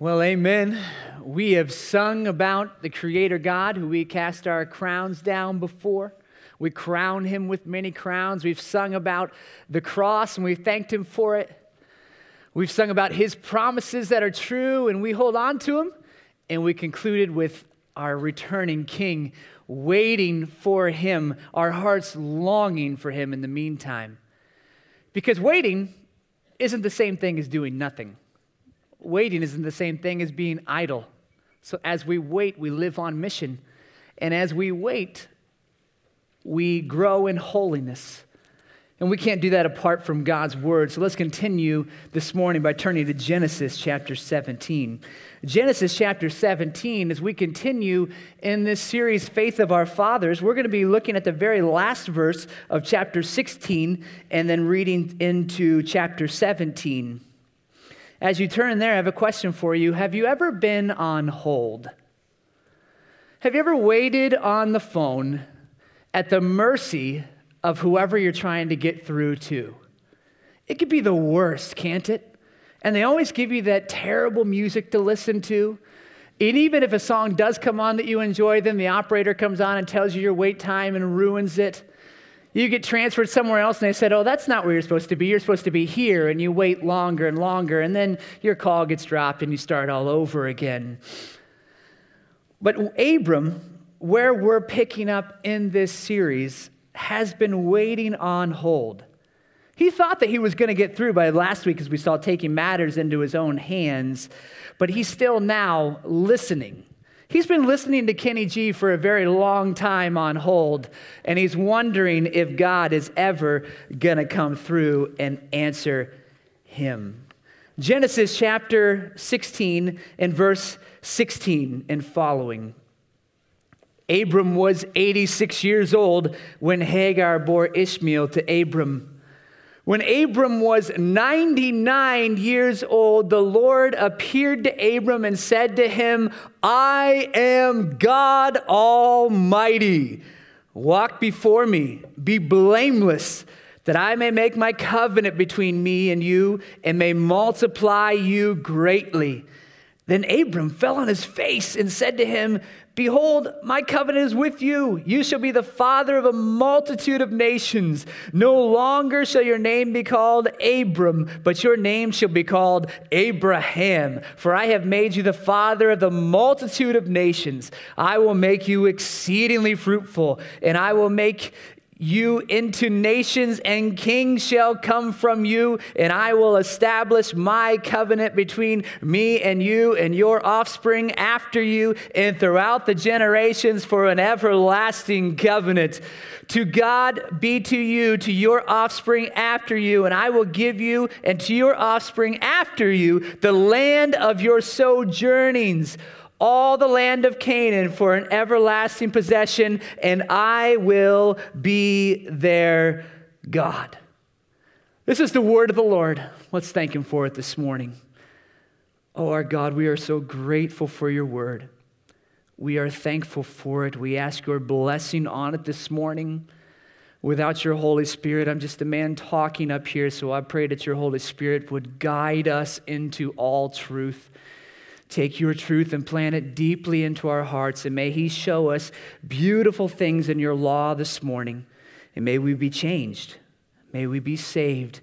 Well, amen. We have sung about the Creator God who we cast our crowns down before. We crown him with many crowns. We've sung about the cross and we've thanked him for it. We've sung about his promises that are true and we hold on to them. And we concluded with our returning King, waiting for him, our hearts longing for him in the meantime. Because waiting isn't the same thing as doing nothing waiting isn't the same thing as being idle. So as we wait, we live on mission. And as we wait, we grow in holiness. And we can't do that apart from God's word. So let's continue this morning by turning to Genesis chapter 17. Genesis chapter 17, as we continue in this series, Faith of Our Fathers, we're going to be looking at the very last verse of chapter 16 and then reading into chapter 17. As you turn there, I have a question for you. Have you ever been on hold? Have you ever waited on the phone at the mercy of whoever you're trying to get through to? It could be the worst, can't it? And they always give you that terrible music to listen to. And even if a song does come on that you enjoy, then the operator comes on and tells you your wait time and ruins it. You get transferred somewhere else, and they said, Oh, that's not where you're supposed to be. You're supposed to be here. And you wait longer and longer, and then your call gets dropped, and you start all over again. But Abram, where we're picking up in this series, has been waiting on hold. He thought that he was going to get through by last week, as we saw, taking matters into his own hands, but he's still now listening. He's been listening to Kenny G for a very long time on hold, and he's wondering if God is ever going to come through and answer him. Genesis chapter 16 and verse 16 and following. Abram was 86 years old when Hagar bore Ishmael to Abram. When Abram was 99 years old, the Lord appeared to Abram and said to him, I am God Almighty. Walk before me, be blameless, that I may make my covenant between me and you and may multiply you greatly. Then Abram fell on his face and said to him, Behold, my covenant is with you. You shall be the father of a multitude of nations. No longer shall your name be called Abram, but your name shall be called Abraham. For I have made you the father of the multitude of nations. I will make you exceedingly fruitful, and I will make you into nations, and kings shall come from you, and I will establish my covenant between me and you and your offspring after you and throughout the generations for an everlasting covenant. To God be to you, to your offspring after you, and I will give you and to your offspring after you the land of your sojournings all the land of Canaan for an everlasting possession, and I will be their God. This is the word of the Lord. Let's thank Him for it this morning. Oh, our God, we are so grateful for your word. We are thankful for it. We ask your blessing on it this morning. Without your Holy Spirit, I'm just a man talking up here, so I pray that your Holy Spirit would guide us into all truth. Take your truth and plant it deeply into our hearts, and may He show us beautiful things in your law this morning. And may we be changed. May we be saved.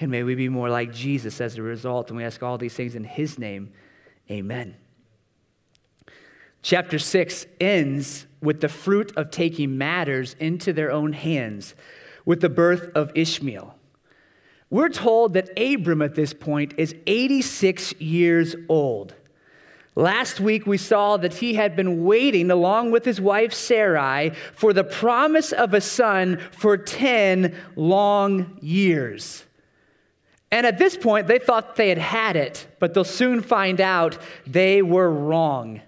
And may we be more like Jesus as a result. And we ask all these things in His name. Amen. Chapter 6 ends with the fruit of taking matters into their own hands with the birth of Ishmael. We're told that Abram at this point is 86 years old. Last week, we saw that he had been waiting, along with his wife Sarai, for the promise of a son for 10 long years. And at this point, they thought they had had it, but they'll soon find out they were wrong.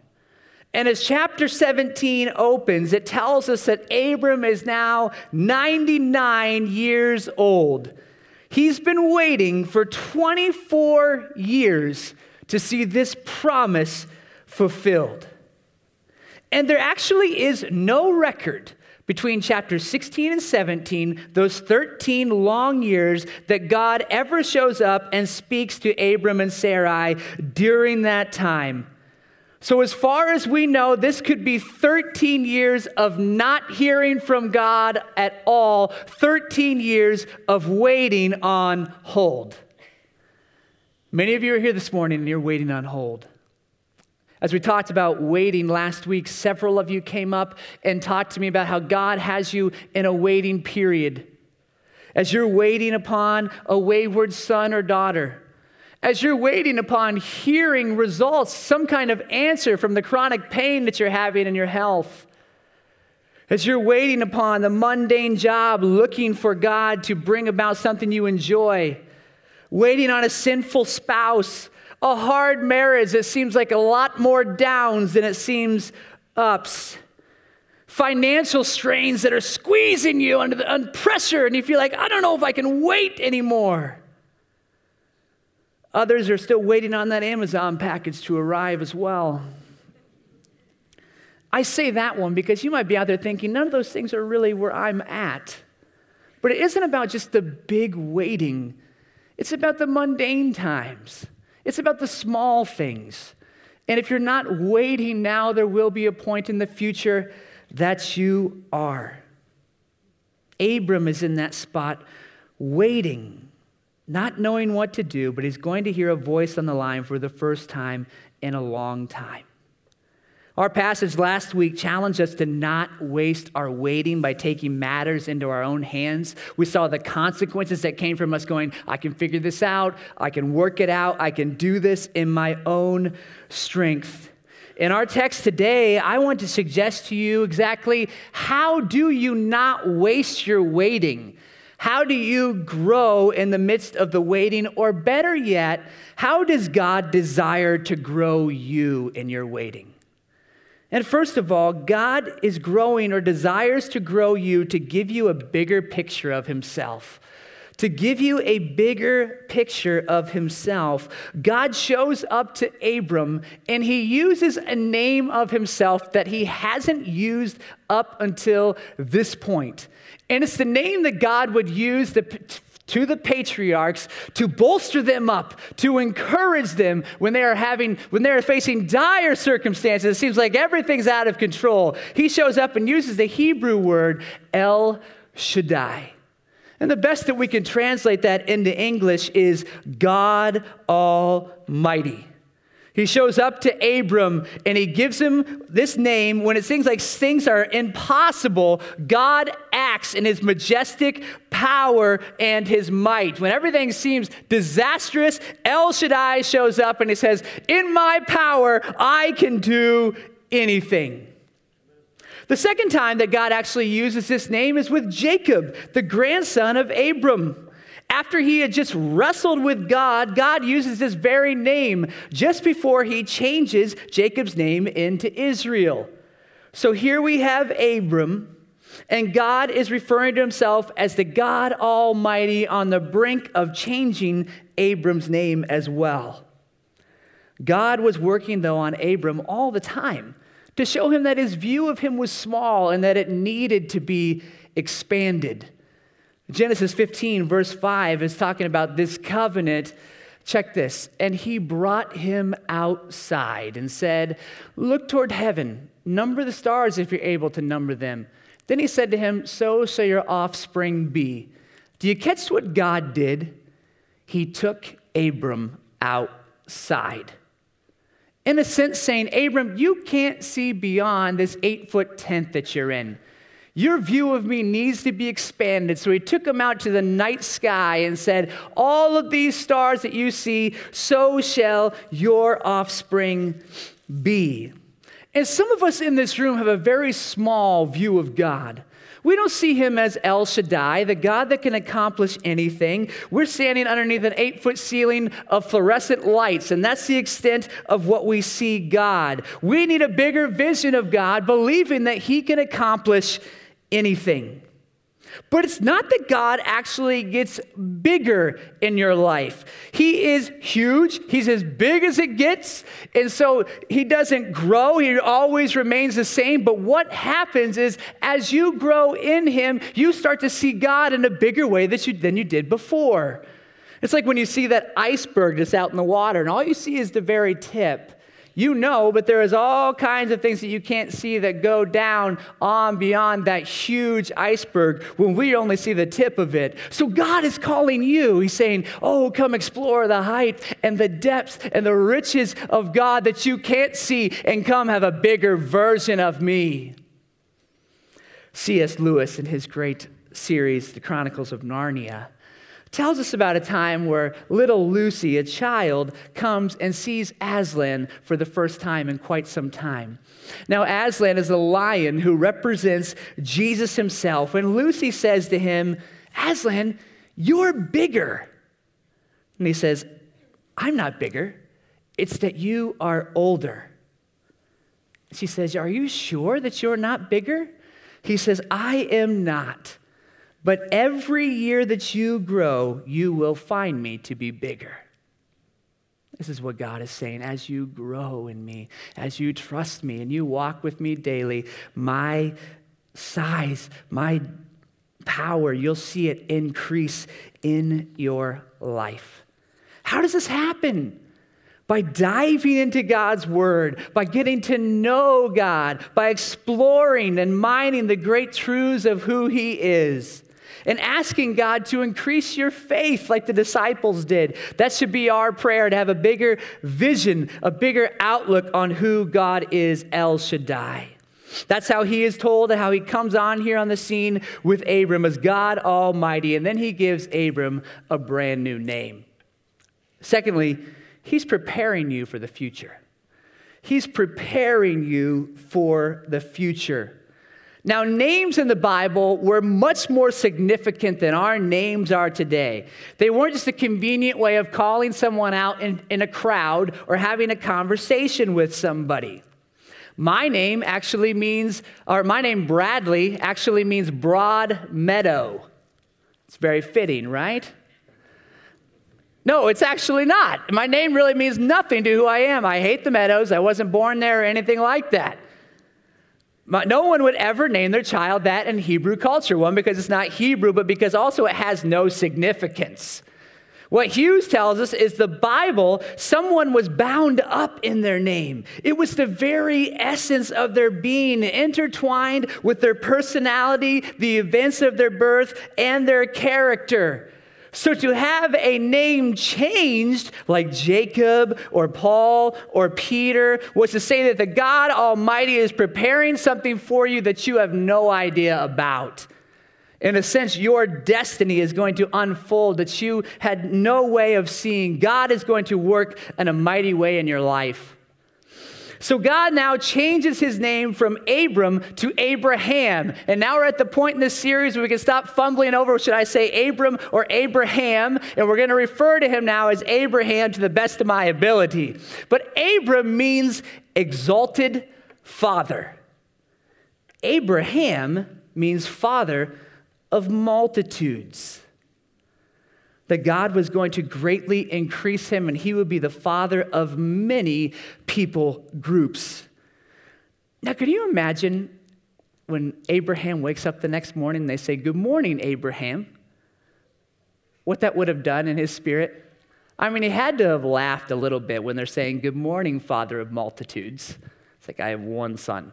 And as chapter 17 opens, it tells us that Abram is now 99 years old. He's been waiting for 24 years to see this promise fulfilled. And there actually is no record between chapters 16 and 17, those 13 long years that God ever shows up and speaks to Abram and Sarai during that time. So, as far as we know, this could be 13 years of not hearing from God at all, 13 years of waiting on hold. Many of you are here this morning and you're waiting on hold. As we talked about waiting last week, several of you came up and talked to me about how God has you in a waiting period. As you're waiting upon a wayward son or daughter, as you're waiting upon hearing results, some kind of answer from the chronic pain that you're having in your health, as you're waiting upon the mundane job, looking for God to bring about something you enjoy, waiting on a sinful spouse, a hard marriage that seems like a lot more downs than it seems ups. Financial strains that are squeezing you under, the, under pressure, and you feel like, I don't know if I can wait anymore. Others are still waiting on that Amazon package to arrive as well. I say that one because you might be out there thinking, none of those things are really where I'm at. But it isn't about just the big waiting, it's about the mundane times. It's about the small things. And if you're not waiting now, there will be a point in the future that you are. Abram is in that spot, waiting, not knowing what to do, but he's going to hear a voice on the line for the first time in a long time. Our passage last week challenged us to not waste our waiting by taking matters into our own hands. We saw the consequences that came from us going, I can figure this out, I can work it out, I can do this in my own strength. In our text today, I want to suggest to you exactly how do you not waste your waiting? How do you grow in the midst of the waiting? Or better yet, how does God desire to grow you in your waiting? And first of all, God is growing or desires to grow you to give you a bigger picture of Himself. To give you a bigger picture of himself, God shows up to Abram and he uses a name of himself that he hasn't used up until this point. And it's the name that God would use the, to the patriarchs to bolster them up, to encourage them when they are having when they are facing dire circumstances. It seems like everything's out of control. He shows up and uses the Hebrew word El Shaddai. And the best that we can translate that into English is God Almighty. He shows up to Abram and he gives him this name. When it seems like things are impossible, God acts in his majestic power and his might. When everything seems disastrous, El Shaddai shows up and he says, In my power, I can do anything. The second time that God actually uses this name is with Jacob, the grandson of Abram. After he had just wrestled with God, God uses this very name just before he changes Jacob's name into Israel. So here we have Abram, and God is referring to himself as the God Almighty on the brink of changing Abram's name as well. God was working, though, on Abram all the time to show him that his view of him was small and that it needed to be expanded. Genesis 15, verse 5, is talking about this covenant. Check this. And he brought him outside and said, Look toward heaven, number the stars if you're able to number them. Then he said to him, So shall your offspring be. Do you catch what God did? He took Abram outside. In a sense, saying, Abram, you can't see beyond this eight foot tent that you're in. Your view of me needs to be expanded. So he took him out to the night sky and said, All of these stars that you see, so shall your offspring be. And some of us in this room have a very small view of God. We don't see him as El Shaddai, the God that can accomplish anything. We're standing underneath an eight foot ceiling of fluorescent lights, and that's the extent of what we see God. We need a bigger vision of God, believing that he can accomplish anything. But it's not that God actually gets bigger in your life. He is huge, He's as big as it gets. And so He doesn't grow, He always remains the same. But what happens is as you grow in Him, you start to see God in a bigger way that you, than you did before. It's like when you see that iceberg that's out in the water, and all you see is the very tip you know, but there is all kinds of things that you can't see that go down on beyond that huge iceberg when we only see the tip of it. So God is calling you. He's saying, Oh, come explore the height and the depths and the riches of God that you can't see, and come have a bigger version of me. C.S. Lewis, in his great series, The Chronicles of Narnia, tells us about a time where little Lucy, a child, comes and sees Aslan for the first time in quite some time. Now, Aslan is a lion who represents Jesus himself. And Lucy says to him, Aslan, you're bigger. And he says, I'm not bigger. It's that you are older. She says, Are you sure that you're not bigger? He says, I am not. But every year that you grow, you will find me to be bigger. This is what God is saying. As you grow in me, as you trust me, and you walk with me daily, my size, my power, you'll see it increase in your life. How does this happen? By diving into God's Word, by getting to know God, by exploring and mining the great truths of who He is and asking God to increase your faith like the disciples did. That should be our prayer to have a bigger vision, a bigger outlook on who God is, El Shaddai. That's how he is told, and how he comes on here on the scene with Abram as God Almighty. And then he gives Abram a brand new name. Secondly, he's preparing you for the future. He's preparing you for the future. Now, names in the Bible were much more significant than our names are today. They weren't just a convenient way of calling someone out in, in a crowd or having a conversation with somebody. My name actually means, or my name Bradley actually means broad meadow. It's very fitting, right? No, it's actually not. My name really means nothing to who I am. I hate the meadows. I wasn't born there or anything like that. No one would ever name their child that in Hebrew culture. One, because it's not Hebrew, but because also it has no significance. What Hughes tells us is the Bible, someone was bound up in their name. It was the very essence of their being, intertwined with their personality, the events of their birth, and their character. So to have a name changed, like Jacob or Paul or Peter, was to say that the God Almighty is preparing something for you that you have no idea about. In a sense, your destiny is going to unfold that you had no way of seeing. God is going to work in a mighty way in your life. So God now changes his name from Abram to Abraham. And now we're at the point in this series where we can stop fumbling over should I say Abram or Abraham? And we're going to refer to him now as Abraham to the best of my ability. But Abram means exalted father. Abraham means father of multitudes that God was going to greatly increase him and he would be the father of many people groups. Now, can you imagine when Abraham wakes up the next morning and they say, Good morning, Abraham? What that would have done in his spirit? I mean, he had to have laughed a little bit when they're saying, Good morning, father of multitudes. It's like, I have one son.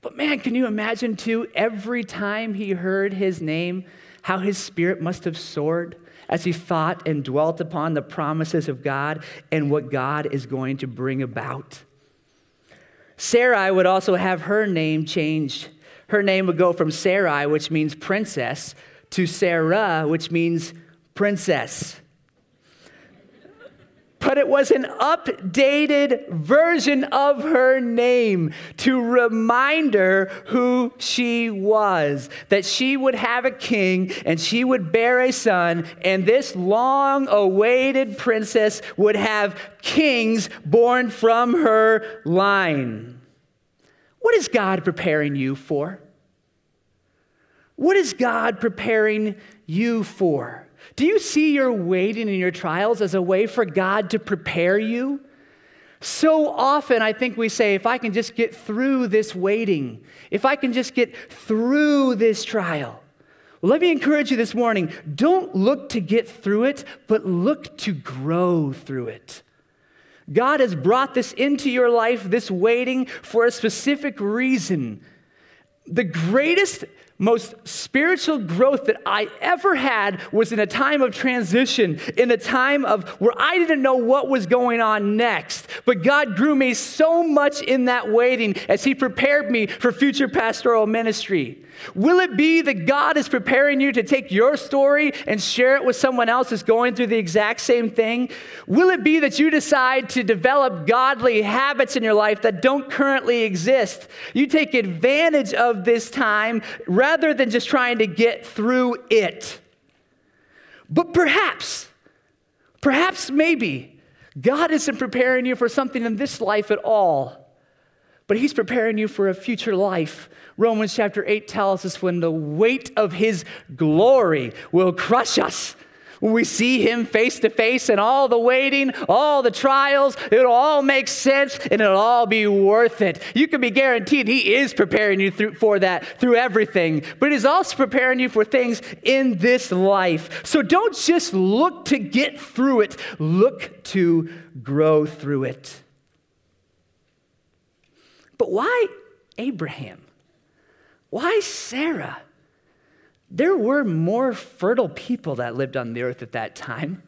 But man, can you imagine too, every time he heard his name, how his spirit must have soared as he thought and dwelt upon the promises of God and what God is going to bring about. Sarai would also have her name changed. Her name would go from Sarai, which means princess, to Sarah, which means princess but it was an updated version of her name to remind her who she was, that she would have a king and she would bear a son, and this long awaited princess would have kings born from her line. What is God preparing you for? What is God preparing you for? Do you see your waiting and your trials as a way for God to prepare you? So often, I think we say, if I can just get through this waiting, if I can just get through this trial. Well, let me encourage you this morning don't look to get through it, but look to grow through it. God has brought this into your life, this waiting, for a specific reason. The greatest most spiritual growth that I ever had was in a time of transition, in a time of where I didn't know what was going on next. But God grew me so much in that waiting as He prepared me for future pastoral ministry. Will it be that God is preparing you to take your story and share it with someone else that's going through the exact same thing? Will it be that you decide to develop godly habits in your life that don't currently exist? You take advantage of this time rather than just trying to get through it. But perhaps, perhaps maybe, God isn't preparing you for something in this life at all but he's preparing you for a future life. Romans chapter 8 tells us when the weight of his glory will crush us. When we see him face to face and all the waiting, all the trials, it'll all make sense and it'll all be worth it. You can be guaranteed he is preparing you through, for that through everything, but he's also preparing you for things in this life. So don't just look to get through it, look to grow through it. But why Abraham? Why Sarah? There were more fertile people that lived on the earth at that time.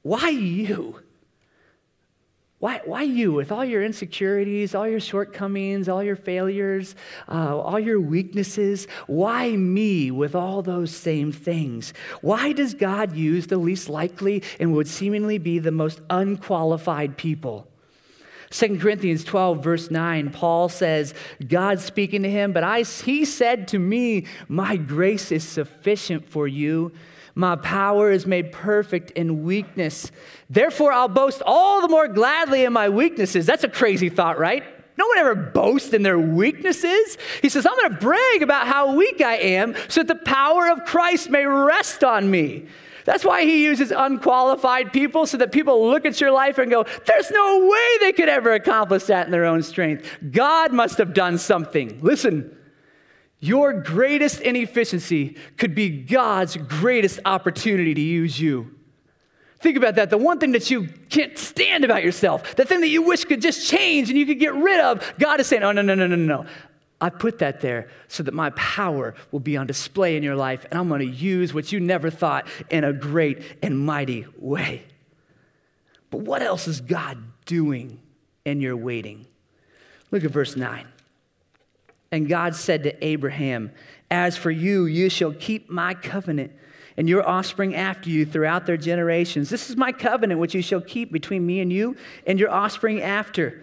Why you? Why, why you, with all your insecurities, all your shortcomings, all your failures, uh, all your weaknesses? Why me with all those same things? Why does God use the least likely and would seemingly be the most unqualified people? 2 Corinthians 12, verse 9, Paul says, God speaking to him, but I, he said to me, My grace is sufficient for you. My power is made perfect in weakness. Therefore, I'll boast all the more gladly in my weaknesses. That's a crazy thought, right? No one ever boasts in their weaknesses. He says, I'm going to brag about how weak I am so that the power of Christ may rest on me. That's why he uses unqualified people so that people look at your life and go, There's no way they could ever accomplish that in their own strength. God must have done something. Listen, your greatest inefficiency could be God's greatest opportunity to use you. Think about that. The one thing that you can't stand about yourself, the thing that you wish could just change and you could get rid of, God is saying, Oh, no, no, no, no, no. I put that there so that my power will be on display in your life, and I'm going to use what you never thought in a great and mighty way. But what else is God doing in your waiting? Look at verse 9. And God said to Abraham, As for you, you shall keep my covenant and your offspring after you throughout their generations. This is my covenant which you shall keep between me and you and your offspring after.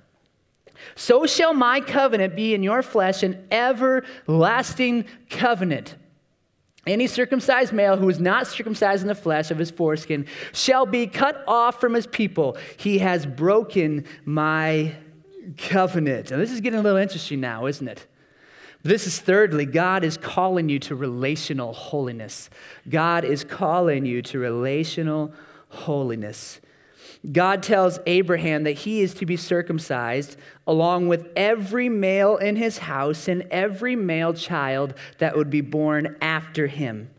So shall my covenant be in your flesh, an everlasting covenant. Any circumcised male who is not circumcised in the flesh of his foreskin shall be cut off from his people. He has broken my covenant. And this is getting a little interesting now, isn't it? This is thirdly, God is calling you to relational holiness. God is calling you to relational holiness. God tells Abraham that he is to be circumcised along with every male in his house and every male child that would be born after him.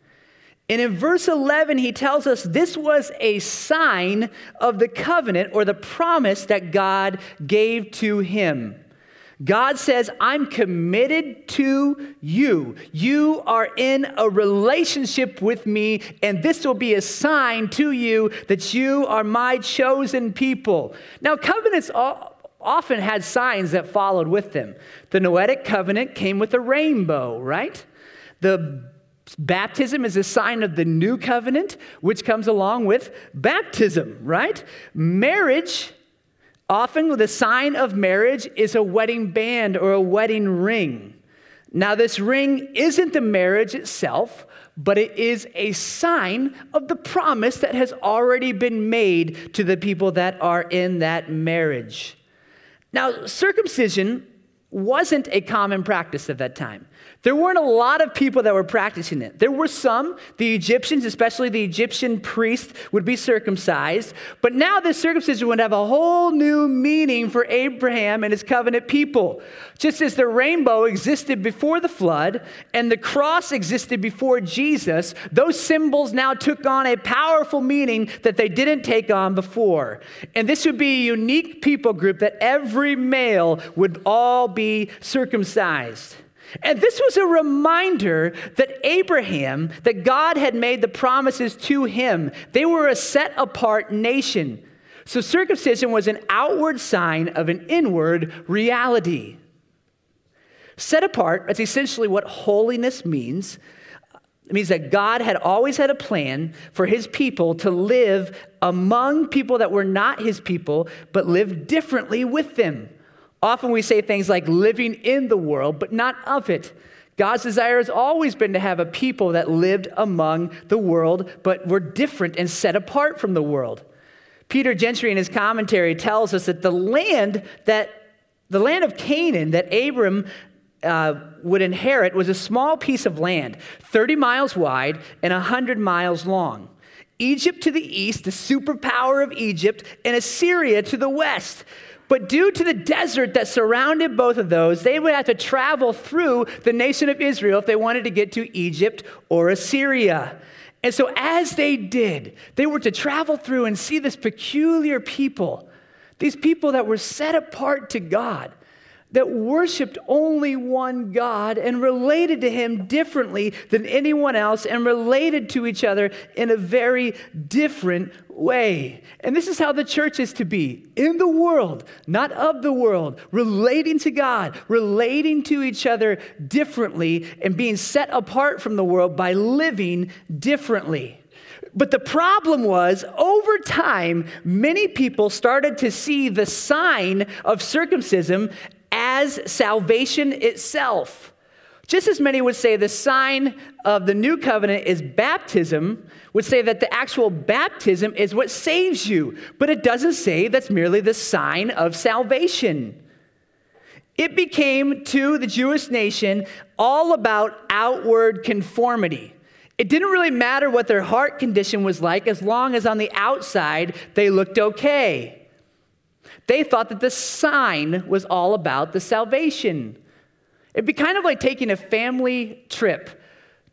And in verse 11, he tells us this was a sign of the covenant or the promise that God gave to him. God says, I'm committed to you. You are in a relationship with me, and this will be a sign to you that you are my chosen people. Now, covenants often had signs that followed with them. The Noahic covenant came with a rainbow, right? The Baptism is a sign of the new covenant, which comes along with baptism, right? Marriage, often the sign of marriage, is a wedding band or a wedding ring. Now, this ring isn't the marriage itself, but it is a sign of the promise that has already been made to the people that are in that marriage. Now, circumcision wasn't a common practice at that time. There weren't a lot of people that were practicing it. There were some, the Egyptians, especially the Egyptian priest, would be circumcised. But now this circumcision would have a whole new meaning for Abraham and his covenant people. Just as the rainbow existed before the flood and the cross existed before Jesus, those symbols now took on a powerful meaning that they didn't take on before. And this would be a unique people group that every male would all be circumcised. And this was a reminder that Abraham, that God had made the promises to him. They were a set apart nation. So circumcision was an outward sign of an inward reality. Set apart, that's essentially what holiness means. It means that God had always had a plan for his people to live among people that were not his people, but live differently with them. Often we say things like living in the world, but not of it. God's desire has always been to have a people that lived among the world, but were different and set apart from the world. Peter Gentry in his commentary tells us that the land that the land of Canaan that Abram uh, would inherit was a small piece of land, 30 miles wide and 100 miles long. Egypt to the east, the superpower of Egypt, and Assyria to the west. But due to the desert that surrounded both of those, they would have to travel through the nation of Israel if they wanted to get to Egypt or Assyria. And so, as they did, they were to travel through and see this peculiar people, these people that were set apart to God that worshiped only one God and related to Him differently than anyone else and related to each other in a very different way. And this is how the church is to be in the world, not of the world, relating to God, relating to each other differently, and being set apart from the world by living differently. But the problem was, over time, many people started to see the sign of circumcision as salvation itself. Just as many would say the sign of the new covenant is baptism, would say that the actual baptism is what saves you, but it doesn't say that's merely the sign of salvation. It became to the Jewish nation all about outward conformity. It didn't really matter what their heart condition was like as long as on the outside they looked okay. They thought that the sign was all about the salvation. It'd be kind of like taking a family trip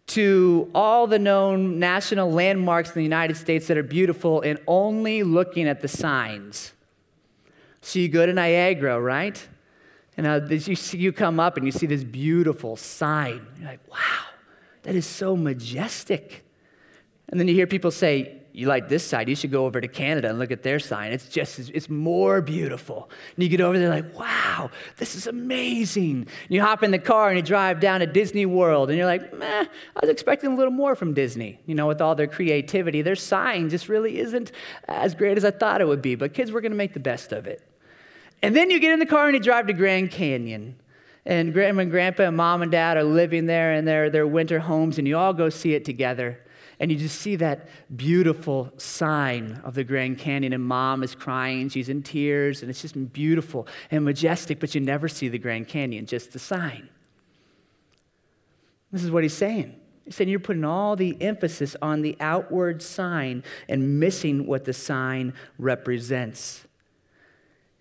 to all the known national landmarks in the United States that are beautiful and only looking at the signs. So you go to Niagara, right? And uh, you, see, you come up and you see this beautiful sign. You're like, wow, that is so majestic. And then you hear people say, you like this side, you should go over to Canada and look at their sign. It's just, it's more beautiful. And you get over there like, wow, this is amazing. And you hop in the car and you drive down to Disney World and you're like, meh, I was expecting a little more from Disney. You know, with all their creativity, their sign just really isn't as great as I thought it would be. But kids, we're going to make the best of it. And then you get in the car and you drive to Grand Canyon. And grandma and grandpa and mom and dad are living there in their, their winter homes, and you all go see it together and you just see that beautiful sign of the Grand Canyon, and mom is crying, she's in tears, and it's just beautiful and majestic, but you never see the Grand Canyon, just the sign. This is what he's saying. He's saying you're putting all the emphasis on the outward sign and missing what the sign represents.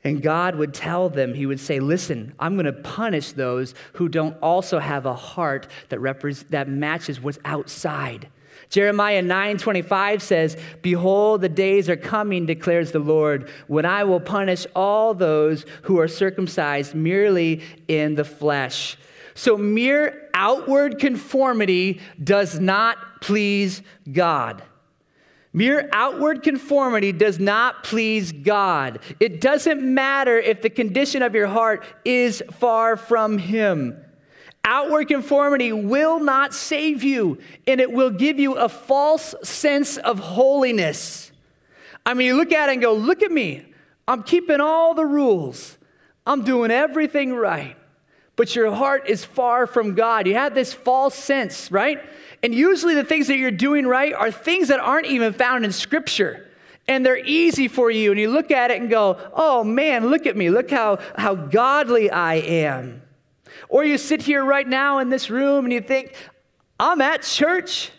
And God would tell them, He would say, Listen, I'm going to punish those who don't also have a heart that, repre- that matches what's outside. Jeremiah 9:25 says, "Behold, the days are coming," declares the Lord, "when I will punish all those who are circumcised merely in the flesh." So mere outward conformity does not please God. Mere outward conformity does not please God. It doesn't matter if the condition of your heart is far from Him. Outward conformity will not save you, and it will give you a false sense of holiness. I mean, you look at it and go, Look at me. I'm keeping all the rules, I'm doing everything right. But your heart is far from God. You have this false sense, right? And usually the things that you're doing right are things that aren't even found in Scripture and they're easy for you. And you look at it and go, oh man, look at me. Look how, how godly I am. Or you sit here right now in this room and you think, I'm at church.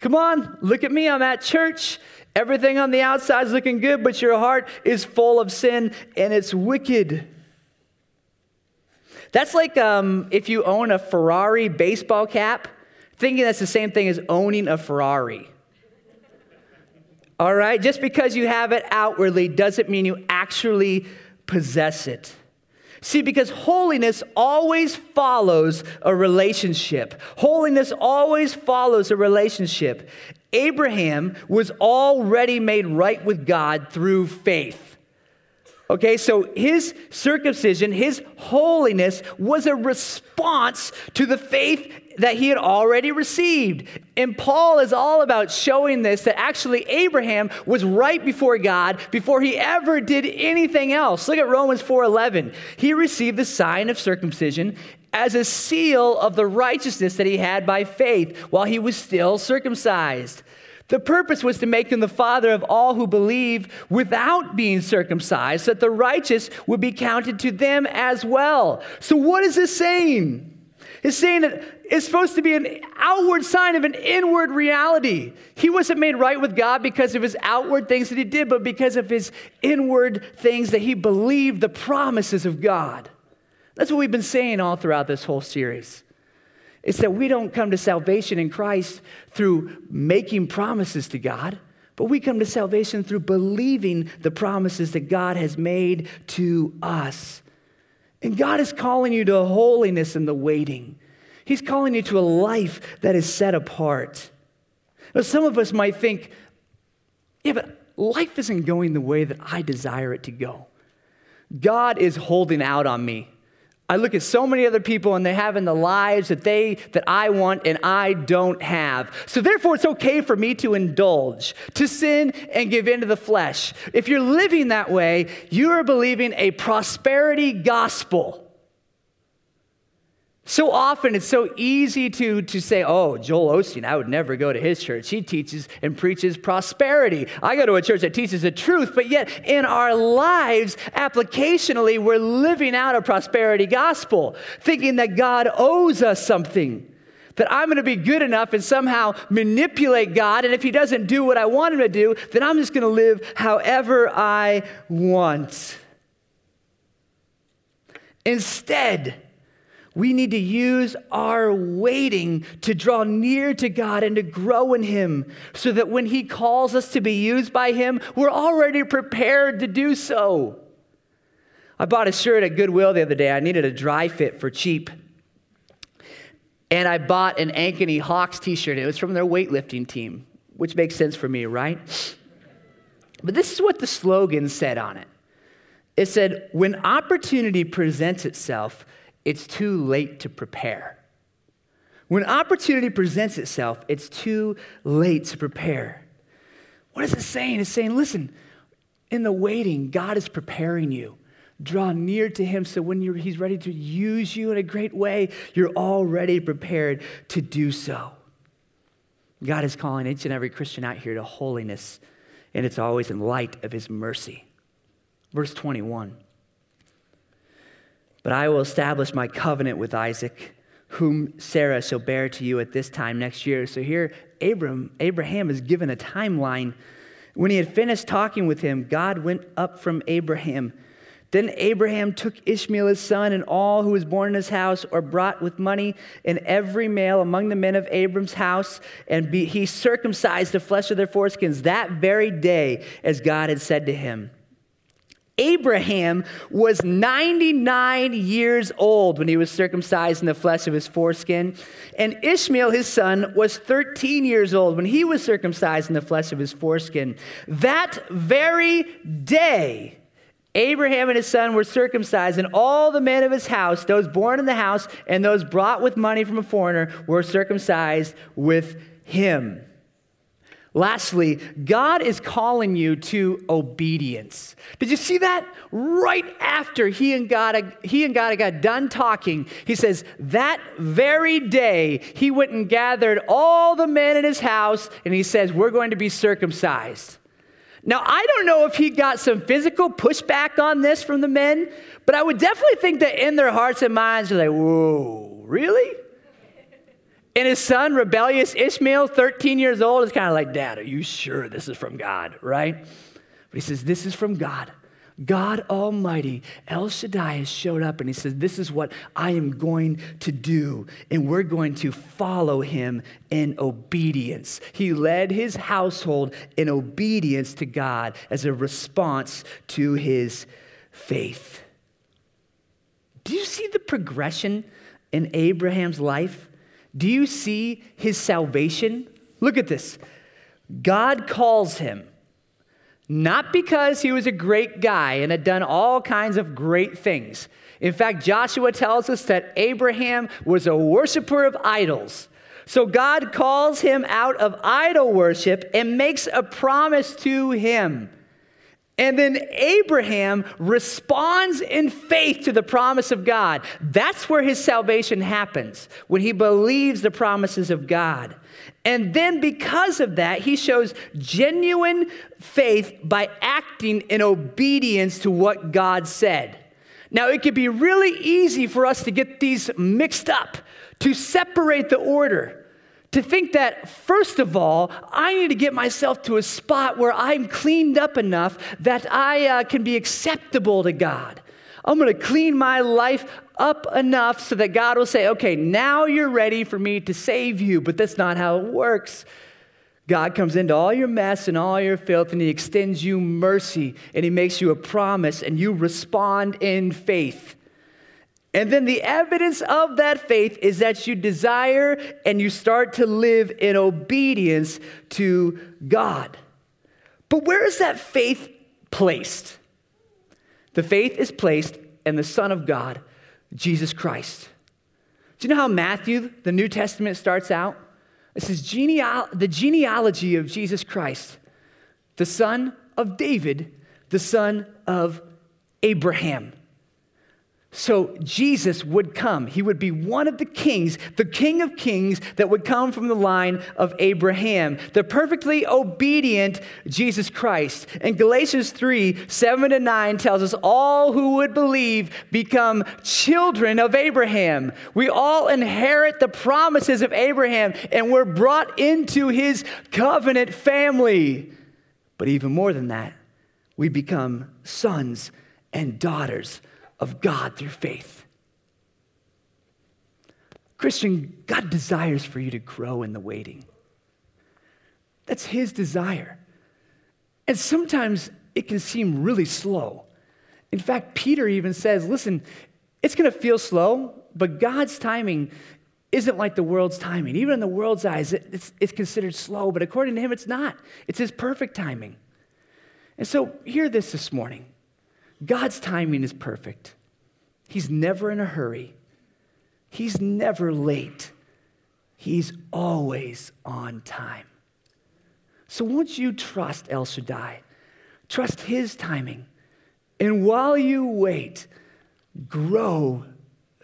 Come on, look at me. I'm at church. Everything on the outside is looking good, but your heart is full of sin and it's wicked. That's like um, if you own a Ferrari baseball cap, thinking that's the same thing as owning a Ferrari. All right? Just because you have it outwardly doesn't mean you actually possess it. See, because holiness always follows a relationship. Holiness always follows a relationship. Abraham was already made right with God through faith. Okay, so his circumcision, his holiness was a response to the faith that he had already received. And Paul is all about showing this that actually Abraham was right before God before he ever did anything else. Look at Romans 4:11. He received the sign of circumcision as a seal of the righteousness that he had by faith while he was still circumcised. The purpose was to make him the father of all who believe without being circumcised, so that the righteous would be counted to them as well. So, what is this saying? It's saying that it's supposed to be an outward sign of an inward reality. He wasn't made right with God because of his outward things that he did, but because of his inward things that he believed the promises of God. That's what we've been saying all throughout this whole series. It's that we don't come to salvation in Christ through making promises to God, but we come to salvation through believing the promises that God has made to us. And God is calling you to holiness in the waiting. He's calling you to a life that is set apart. Now, some of us might think, yeah, but life isn't going the way that I desire it to go. God is holding out on me. I look at so many other people and they have in the lives that they that I want and I don't have. So therefore it's okay for me to indulge, to sin and give in to the flesh. If you're living that way, you are believing a prosperity gospel. So often it's so easy to, to say, oh, Joel Osteen, I would never go to his church. He teaches and preaches prosperity. I go to a church that teaches the truth, but yet in our lives, applicationally, we're living out a prosperity gospel, thinking that God owes us something. That I'm going to be good enough and somehow manipulate God, and if He doesn't do what I want Him to do, then I'm just going to live however I want. Instead, we need to use our waiting to draw near to God and to grow in Him so that when He calls us to be used by Him, we're already prepared to do so. I bought a shirt at Goodwill the other day. I needed a dry fit for cheap. And I bought an Ankeny Hawks t shirt. It was from their weightlifting team, which makes sense for me, right? But this is what the slogan said on it it said, When opportunity presents itself, it's too late to prepare. When opportunity presents itself, it's too late to prepare. What is it saying? It's saying, listen, in the waiting, God is preparing you. Draw near to Him so when He's ready to use you in a great way, you're already prepared to do so. God is calling each and every Christian out here to holiness, and it's always in light of His mercy. Verse 21. But I will establish my covenant with Isaac, whom Sarah shall bear to you at this time next year. So here, Abram, Abraham is given a timeline. When he had finished talking with him, God went up from Abraham. Then Abraham took Ishmael his son and all who was born in his house or brought with money and every male among the men of Abram's house, and be, he circumcised the flesh of their foreskins that very day, as God had said to him. Abraham was 99 years old when he was circumcised in the flesh of his foreskin. And Ishmael, his son, was 13 years old when he was circumcised in the flesh of his foreskin. That very day, Abraham and his son were circumcised, and all the men of his house, those born in the house and those brought with money from a foreigner, were circumcised with him. Lastly, God is calling you to obedience. Did you see that? Right after he and God, he and God got done talking, he says, That very day he went and gathered all the men in his house, and he says, We're going to be circumcised. Now, I don't know if he got some physical pushback on this from the men, but I would definitely think that in their hearts and minds, they're like, Whoa, really? And his son, rebellious Ishmael, 13 years old, is kind of like, Dad, are you sure this is from God, right? But he says, This is from God. God Almighty, El Shaddai, has showed up and he says, This is what I am going to do. And we're going to follow him in obedience. He led his household in obedience to God as a response to his faith. Do you see the progression in Abraham's life? Do you see his salvation? Look at this. God calls him, not because he was a great guy and had done all kinds of great things. In fact, Joshua tells us that Abraham was a worshiper of idols. So God calls him out of idol worship and makes a promise to him. And then Abraham responds in faith to the promise of God. That's where his salvation happens, when he believes the promises of God. And then, because of that, he shows genuine faith by acting in obedience to what God said. Now, it could be really easy for us to get these mixed up, to separate the order to think that, first of all, I need to get myself to a spot where I'm cleaned up enough that I uh, can be acceptable to God. I'm going to clean my life up enough so that God will say, okay, now you're ready for me to save you. But that's not how it works. God comes into all your mess and all your filth and He extends you mercy and He makes you a promise and you respond in faith. And then the evidence of that faith is that you desire and you start to live in obedience to God. But where is that faith placed? The faith is placed in the Son of God, Jesus Christ. Do you know how Matthew, the New Testament, starts out? It says the genealogy of Jesus Christ, the son of David, the son of Abraham. So Jesus would come. He would be one of the kings, the king of kings that would come from the line of Abraham, the perfectly obedient Jesus Christ. And Galatians 3 7 to 9 tells us all who would believe become children of Abraham. We all inherit the promises of Abraham and we're brought into his covenant family. But even more than that, we become sons and daughters of God through faith. Christian, God desires for you to grow in the waiting. That's His desire. And sometimes it can seem really slow. In fact, Peter even says, listen, it's going to feel slow, but God's timing isn't like the world's timing. Even in the world's eyes, it's, it's considered slow, but according to Him, it's not. It's His perfect timing. And so, hear this this morning. God's timing is perfect. He's never in a hurry, He's never late. He's always on time. So, won't you trust El Shaddai? Trust His timing. And while you wait, grow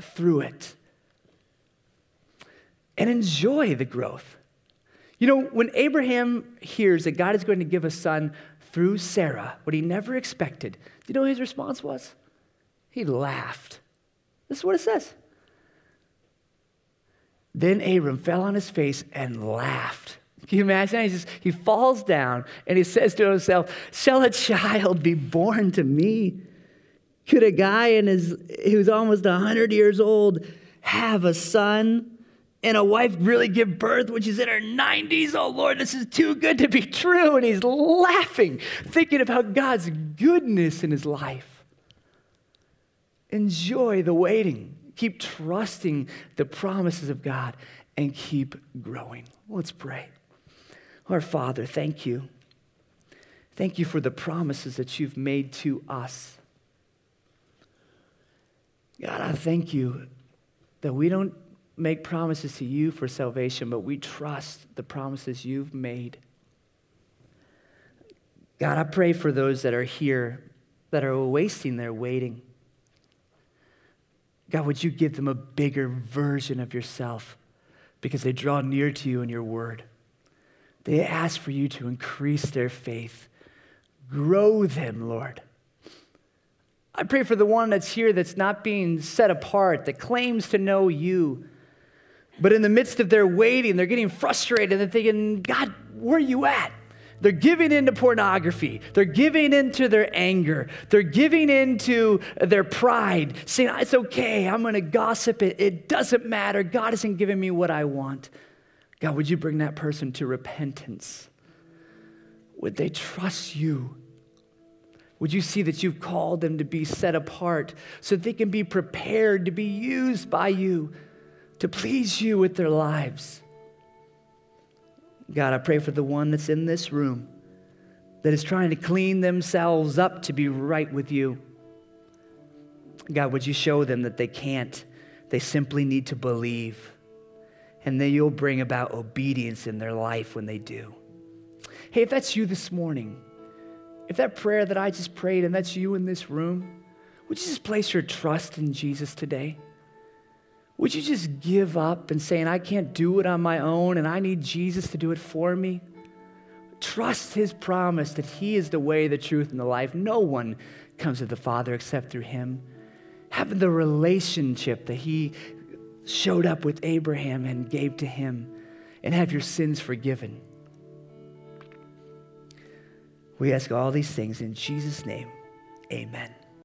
through it and enjoy the growth. You know, when Abraham hears that God is going to give a son through Sarah, what he never expected, do you know what his response was? He laughed. This is what it says. Then Abram fell on his face and laughed. Can you imagine? He, just, he falls down and he says to himself, Shall a child be born to me? Could a guy in his, who's almost 100 years old have a son? And a wife really give birth when she's in her 90s. Oh Lord, this is too good to be true. And he's laughing, thinking about God's goodness in his life. Enjoy the waiting. Keep trusting the promises of God and keep growing. Let's pray. Our Father, thank you. Thank you for the promises that you've made to us. God, I thank you that we don't make promises to you for salvation, but we trust the promises you've made. God, I pray for those that are here that are wasting their waiting. God, would you give them a bigger version of yourself because they draw near to you in your word? They ask for you to increase their faith. Grow them, Lord. I pray for the one that's here that's not being set apart, that claims to know you. But in the midst of their waiting, they're getting frustrated and they're thinking, God, where are you at? They're giving into pornography. They're giving into their anger. They're giving into their pride, saying, It's okay. I'm going to gossip. It, it doesn't matter. God isn't giving me what I want. God, would you bring that person to repentance? Would they trust you? Would you see that you've called them to be set apart so that they can be prepared to be used by you to please you with their lives? God, I pray for the one that's in this room that is trying to clean themselves up to be right with you. God, would you show them that they can't? They simply need to believe. And then you'll bring about obedience in their life when they do. Hey, if that's you this morning, if that prayer that I just prayed and that's you in this room, would you just place your trust in Jesus today? Would you just give up and saying, I can't do it on my own and I need Jesus to do it for me? Trust his promise that he is the way, the truth, and the life. No one comes to the Father except through him. Have the relationship that he showed up with Abraham and gave to him, and have your sins forgiven. We ask all these things in Jesus' name. Amen.